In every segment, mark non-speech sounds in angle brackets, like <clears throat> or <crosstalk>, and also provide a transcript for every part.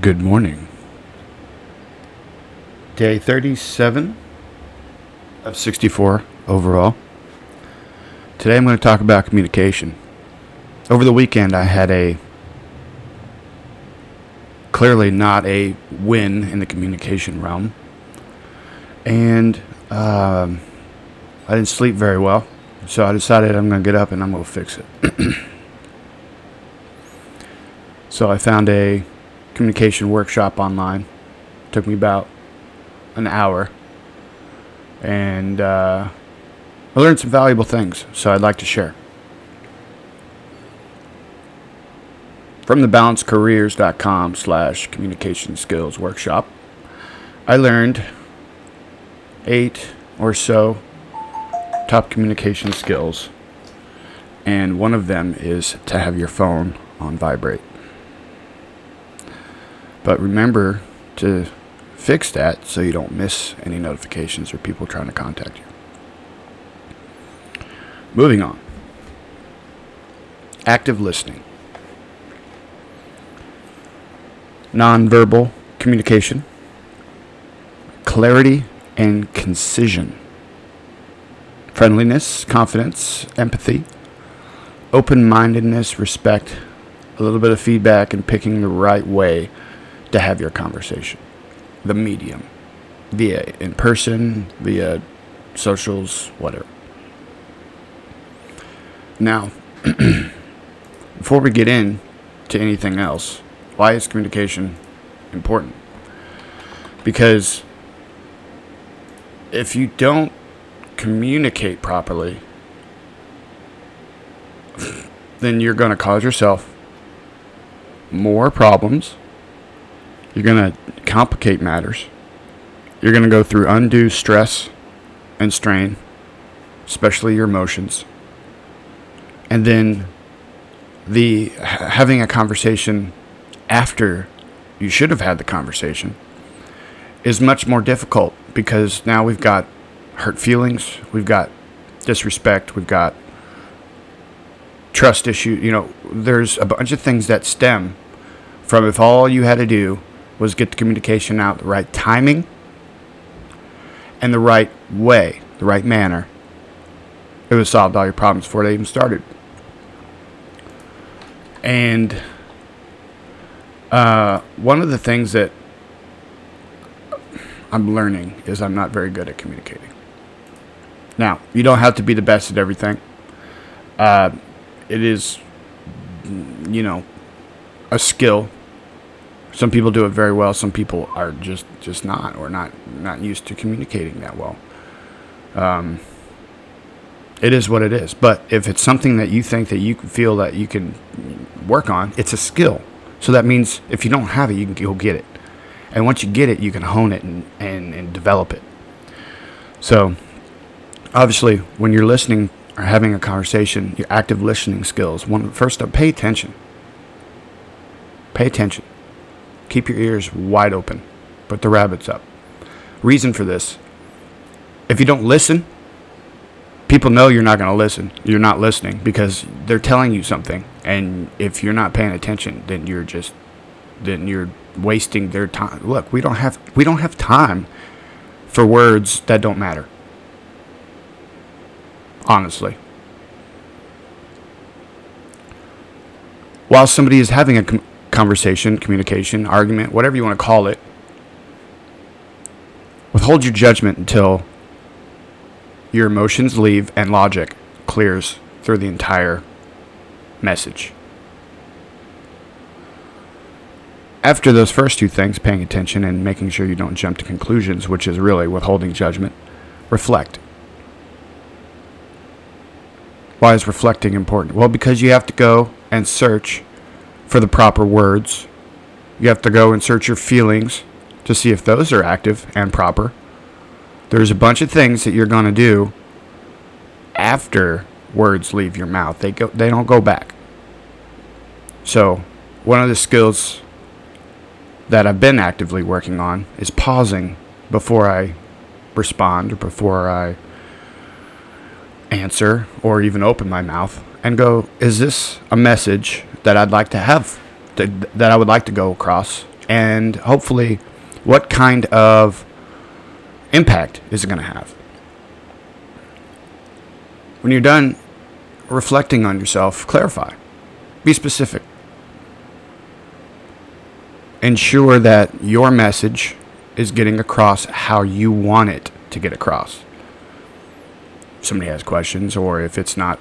Good morning. Day 37 of 64 overall. Today I'm going to talk about communication. Over the weekend, I had a clearly not a win in the communication realm. And um, I didn't sleep very well. So I decided I'm going to get up and I'm going to fix it. <clears throat> so I found a communication workshop online. Took me about an hour. And uh, I learned some valuable things, so I'd like to share. From the balancecareers.com slash communication skills workshop, I learned eight or so top communication skills. And one of them is to have your phone on vibrate. But remember to fix that so you don't miss any notifications or people trying to contact you. Moving on. Active listening. Nonverbal communication. Clarity and concision. Friendliness, confidence, empathy. Open mindedness, respect, a little bit of feedback, and picking the right way to have your conversation. The medium, via in person, via socials, whatever. Now, <clears throat> before we get in to anything else, why is communication important? Because if you don't communicate properly, then you're going to cause yourself more problems you're going to complicate matters. You're going to go through undue stress and strain, especially your emotions. And then the having a conversation after you should have had the conversation is much more difficult because now we've got hurt feelings, we've got disrespect, we've got trust issue. You know, there's a bunch of things that stem from if all you had to do was get the communication out the right timing and the right way, the right manner. It would solve all your problems before they even started. And uh, one of the things that I'm learning is I'm not very good at communicating. Now, you don't have to be the best at everything. Uh, it is, you know, a skill some people do it very well. Some people are just just not, or not not used to communicating that well. Um, it is what it is. But if it's something that you think that you feel that you can work on, it's a skill. So that means if you don't have it, you can go get it. And once you get it, you can hone it and, and, and develop it. So obviously, when you're listening or having a conversation, your active listening skills, one, first up, pay attention. Pay attention. Keep your ears wide open. Put the rabbits up. Reason for this if you don't listen, people know you're not going to listen. You're not listening because they're telling you something. And if you're not paying attention, then you're just then you're wasting their time. Look, we don't have we don't have time for words that don't matter. Honestly. While somebody is having a conversation, communication, argument, whatever you want to call it. Withhold your judgment until your emotions leave and logic clears through the entire message. After those first two things, paying attention and making sure you don't jump to conclusions, which is really withholding judgment, reflect. Why is reflecting important? Well, because you have to go and search for the proper words. You have to go and search your feelings to see if those are active and proper. There's a bunch of things that you're going to do after words leave your mouth. They go they don't go back. So, one of the skills that I've been actively working on is pausing before I respond or before I answer or even open my mouth and go, is this a message that I'd like to have, that, that I would like to go across? and hopefully what kind of impact is it going to have? When you're done reflecting on yourself, clarify. Be specific. Ensure that your message is getting across how you want it to get across. If somebody has questions, or if it's not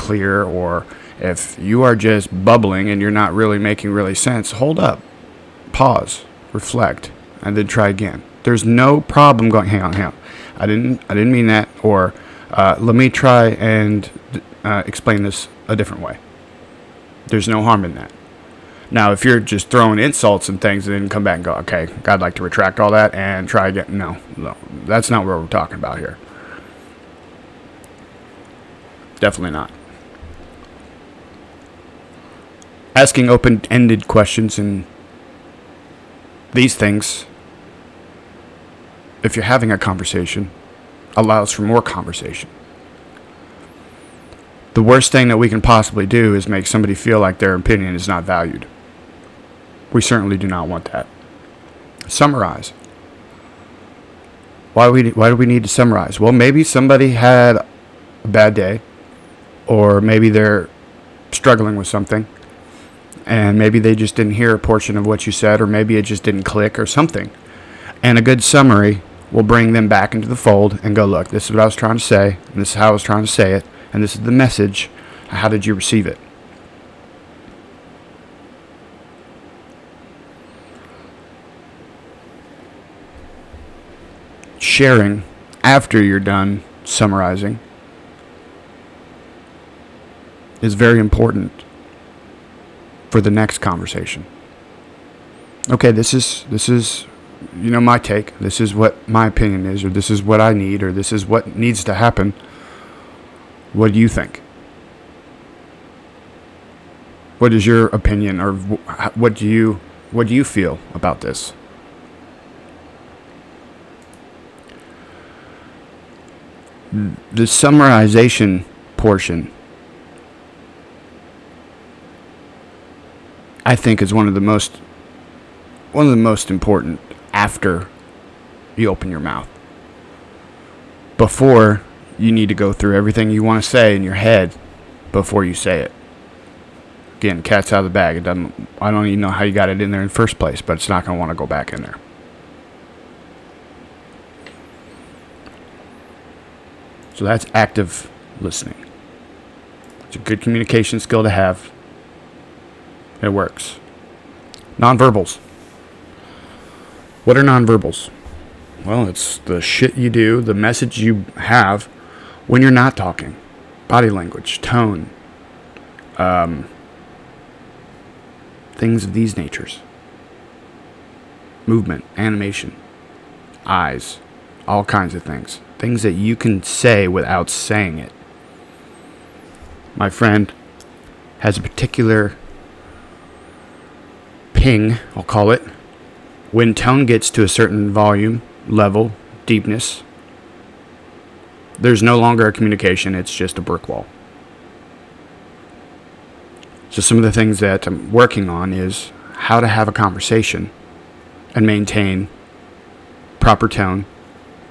clear, or if you are just bubbling and you're not really making really sense, hold up, pause, reflect, and then try again. There's no problem going. Hang on, hang on. I didn't. I didn't mean that. Or uh, let me try and uh, explain this a different way. There's no harm in that. Now, if you're just throwing insults and things and then come back and go, okay, I'd like to retract all that and try again. No, no, that's not what we're talking about here. Definitely not. Asking open ended questions and these things, if you're having a conversation, allows for more conversation. The worst thing that we can possibly do is make somebody feel like their opinion is not valued. We certainly do not want that. Summarize. Why, we, why do we need to summarize? Well, maybe somebody had a bad day, or maybe they're struggling with something, and maybe they just didn't hear a portion of what you said, or maybe it just didn't click, or something. And a good summary will bring them back into the fold and go, look, this is what I was trying to say, and this is how I was trying to say it, and this is the message. How did you receive it? sharing after you're done summarizing is very important for the next conversation. Okay, this is this is you know my take. This is what my opinion is or this is what I need or this is what needs to happen. What do you think? What is your opinion or what do you what do you feel about this? the summarization portion I think is one of the most one of the most important after you open your mouth. Before you need to go through everything you want to say in your head before you say it. Again, cat's out of the bag. It doesn't I don't even know how you got it in there in the first place, but it's not going to want to go back in there. So that's active listening. It's a good communication skill to have. It works. Nonverbals. What are nonverbals? Well, it's the shit you do, the message you have when you're not talking. Body language, tone, um, things of these natures. Movement, animation, eyes, all kinds of things. Things that you can say without saying it. My friend has a particular ping, I'll call it, when tone gets to a certain volume, level, deepness. There's no longer a communication, it's just a brick wall. So, some of the things that I'm working on is how to have a conversation and maintain proper tone,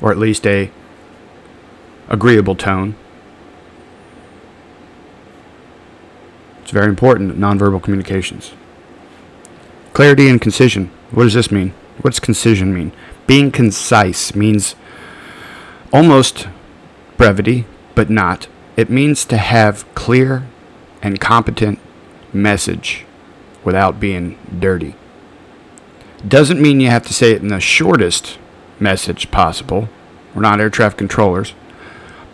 or at least a agreeable tone. It's very important, nonverbal communications. Clarity and concision. What does this mean? What's concision mean? Being concise means almost brevity, but not. It means to have clear and competent message without being dirty. Doesn't mean you have to say it in the shortest message possible. We're not air traffic controllers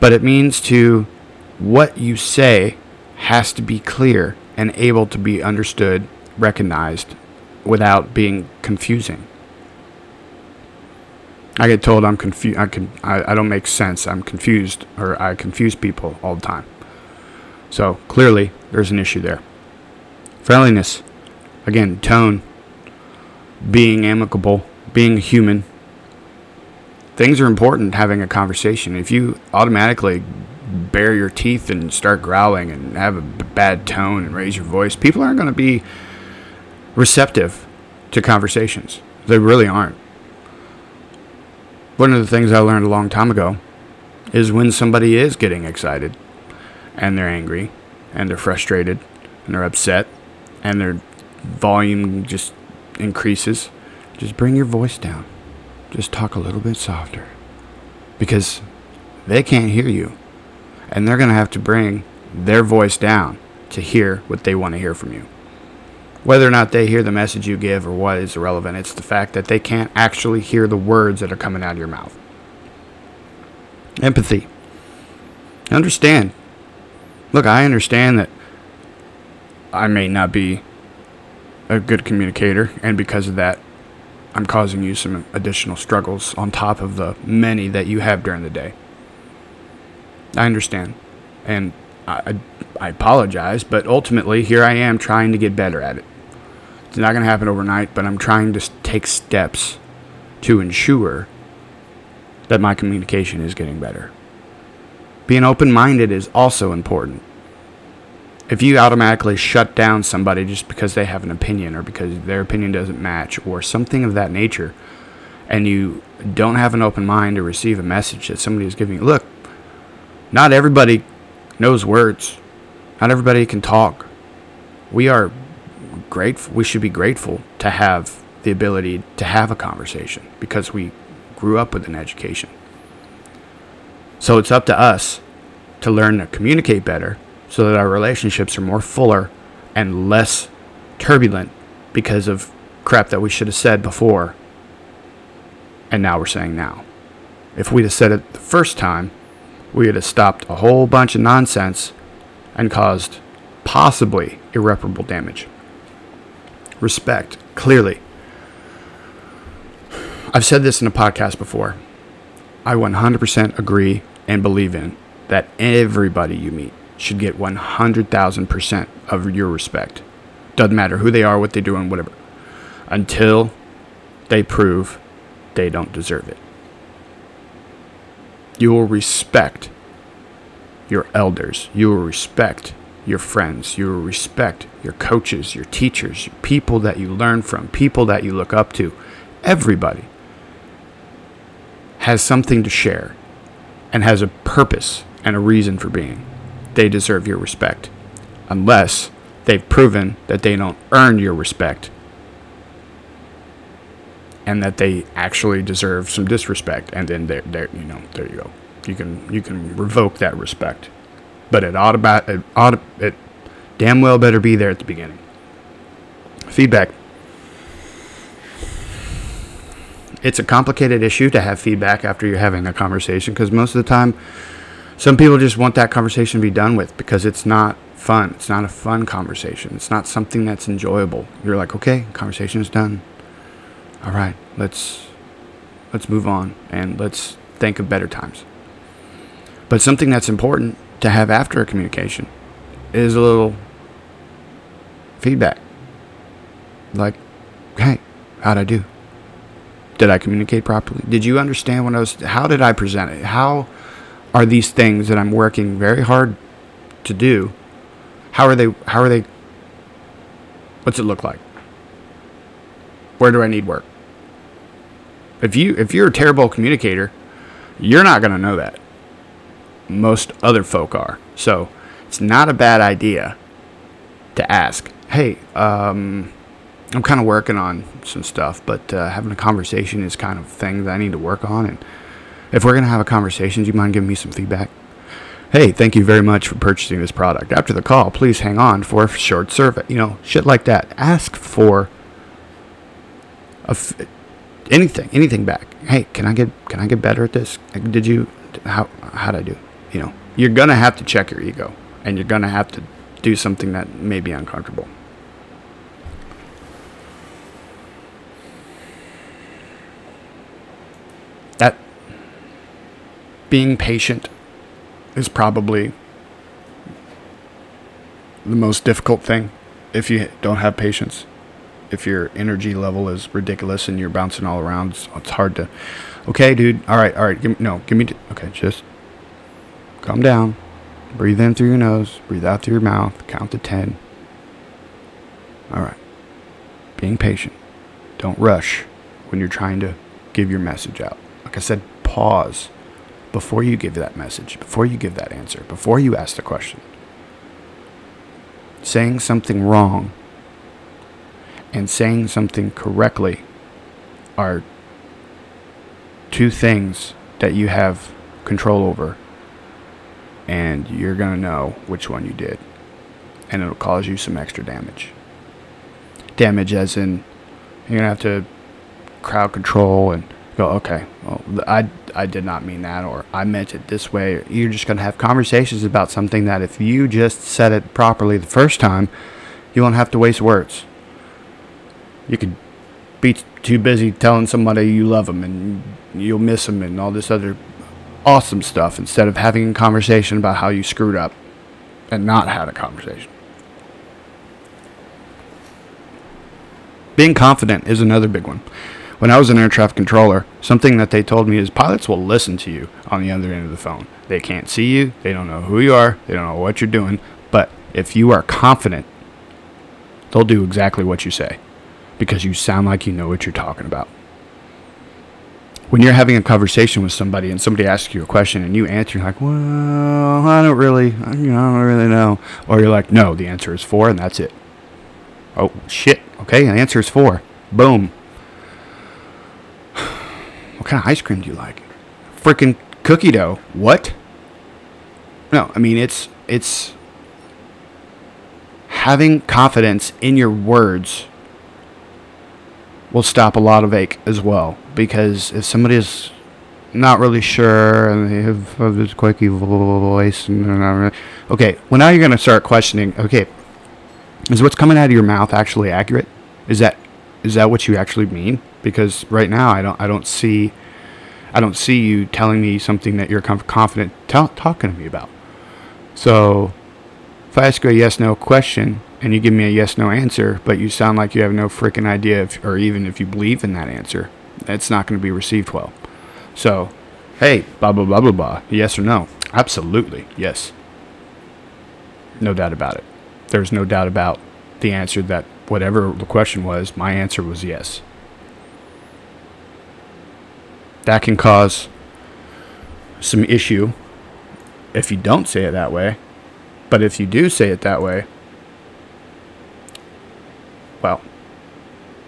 but it means to what you say has to be clear and able to be understood, recognized without being confusing. I get told I'm confused. I can I, I don't make sense. I'm confused, or I confuse people all the time. So clearly, there's an issue there. Friendliness, again, tone, being amicable, being human, things are important having a conversation. If you automatically bare your teeth and start growling and have a bad tone and raise your voice, people aren't going to be receptive to conversations. They really aren't. One of the things I learned a long time ago is when somebody is getting excited and they're angry and they're frustrated and they're upset and their volume just increases, just bring your voice down. Just talk a little bit softer. Because they can't hear you. And they're going to have to bring their voice down to hear what they want to hear from you. Whether or not they hear the message you give or what is irrelevant, it's the fact that they can't actually hear the words that are coming out of your mouth. Empathy. Understand. Look, I understand that I may not be a good communicator, and because of that, I'm causing you some additional struggles on top of the many that you have during the day. I understand. And I, I apologize, but ultimately, here I am trying to get better at it. It's not going to happen overnight, but I'm trying to take steps to ensure that my communication is getting better. Being open minded is also important. If you automatically shut down somebody just because they have an opinion or because their opinion doesn't match or something of that nature, and you don't have an open mind to receive a message that somebody is giving you, look, not everybody knows words. Not everybody can talk. We are grateful. We should be grateful to have the ability to have a conversation because we grew up with an education. So it's up to us to learn to communicate better so that our relationships are more fuller and less turbulent because of crap that we should have said before and now we're saying now. If we'd have said it the first time, we would have stopped a whole bunch of nonsense and caused possibly irreparable damage. Respect, clearly. I've said this in a podcast before. I 100% agree and believe in that everybody you meet should get 100,000% of your respect. Doesn't matter who they are, what they do, and whatever. Until they prove they don't deserve it. You will respect your elders. You will respect your friends. You will respect your coaches, your teachers, your people that you learn from, people that you look up to. Everybody has something to share and has a purpose and a reason for being. They deserve your respect. Unless they've proven that they don't earn your respect and that they actually deserve some disrespect and then there there you know there you go you can you can revoke that respect but it ought to it, ought it damn well better be there at the beginning. Feedback. It's a complicated issue to have feedback after you're having a conversation because most of the time some people just want that conversation to be done with because it's not fun. It's not a fun conversation. It's not something that's enjoyable. You're like okay conversation is done. All right, let's let's move on and let's think of better times. But something that's important to have after a communication is a little feedback. Like, hey, how'd I do? Did I communicate properly? Did you understand what I was how did I present it? How are these things that I'm working very hard to do? How are they how are they what's it look like? Where do I need work? If you if you're a terrible communicator, you're not going to know that. Most other folk are. So, it's not a bad idea to ask, "Hey, um, I'm kind of working on some stuff, but uh, having a conversation is kind of thing that I need to work on. And if we're going to have a conversation, do you mind giving me some feedback? Hey, thank you very much for purchasing this product. After the call, please hang on for a short survey. You know, shit like that. Ask for anything, anything back. Hey, can I get can I get better at this? Did you how how did I do? You know, you're gonna have to check your ego, and you're gonna have to do something that may be uncomfortable. That being patient is probably the most difficult thing if you don't have patience if your energy level is ridiculous and you're bouncing all around, it's, it's hard to. Okay, dude. All right, all right. Give me, no, give me. T- okay, just calm down. Breathe in through your nose. Breathe out through your mouth. Count to ten. All right. Being patient. Don't rush when you're trying to give your message out. Like I said, pause before you give that message, before you give that answer, before you ask the question. Saying something wrong and saying something correctly are two things that you have control over, and you're going to know which one you did, and it'll cause you some extra damage. Damage, as in, you're going to have to crowd control and go, okay, well, I, I did not mean that, or I meant it this way. You're just going to have conversations about something that if you just said it properly the first time, you won't have to waste words. You could be too busy telling somebody you love them and you'll miss them and all this other awesome stuff instead of having a conversation about how you screwed up and not had a conversation. Being confident is another big one. When I was an air traffic controller, something that they told me is pilots will listen to you on the other end of the phone. They can't see you, they don't know who you are, they don't know what you're doing, but if you are confident, they'll do exactly what you say because you sound like you know what you're talking about. When you're having a conversation with somebody and somebody asks you a question and you answer, you're like, well, I don't really, you know, I don't really know. Or you're like, no, the answer is four and that's it. Oh, shit. Okay, the answer is four. Boom. <sighs> What kind of ice cream do you like? Freaking cookie dough. What? No, I mean, it's, it's having confidence in your words will stop a lot of ache as well. Because if somebody is not really sure and they have this quirky voice, and okay, well now you're gonna start questioning. Okay, is what's coming out of your mouth actually accurate? Is that is that what you actually mean? Because right now I don't I don't see I don't see you telling me something that you're confident t- talking to me about. So if I ask you a yes no question, and you give me a yes no answer, but you sound like you have no freaking idea, if, or even if you believe in that answer, it's not going to be received well. So, hey, blah, blah, blah, blah, blah, yes or no? Absolutely, yes. No doubt about it. There's no doubt about the answer that whatever the question was, my answer was yes. That can cause some issue if you don't say it that way. But if you do say it that way, well,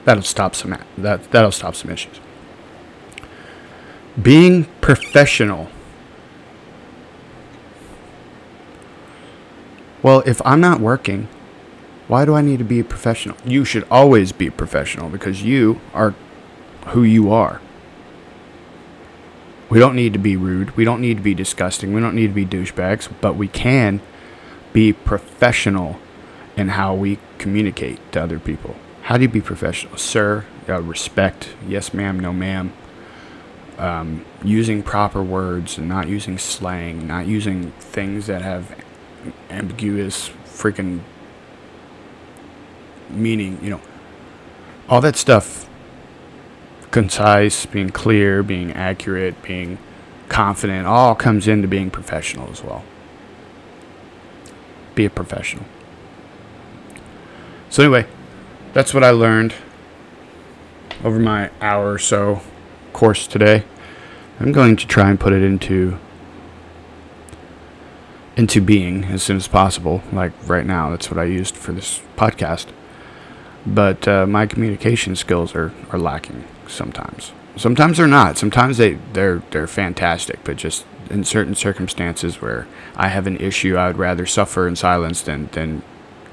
that'll stop some that that'll stop some issues. Being professional. Well, if I'm not working, why do I need to be a professional? You should always be professional because you are who you are. We don't need to be rude. We don't need to be disgusting. We don't need to be douchebags, but we can be professional in how we communicate to other people. How do you be professional? Sir, uh, respect, yes ma'am, no ma'am. Um, using proper words and not using slang, not using things that have ambiguous freaking meaning, you know. All that stuff concise, being clear, being accurate, being confident, all comes into being professional as well. Be a professional. So, anyway, that's what I learned over my hour or so course today. I'm going to try and put it into into being as soon as possible. Like right now, that's what I used for this podcast. But uh, my communication skills are, are lacking sometimes. Sometimes they're not. Sometimes they they're they're fantastic, but just in certain circumstances where I have an issue, I would rather suffer in silence than than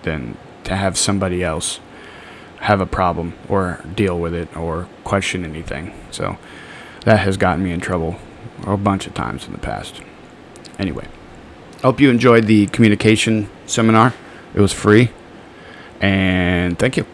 than to have somebody else have a problem or deal with it or question anything. So that has gotten me in trouble a bunch of times in the past. Anyway, hope you enjoyed the communication seminar. It was free. And thank you.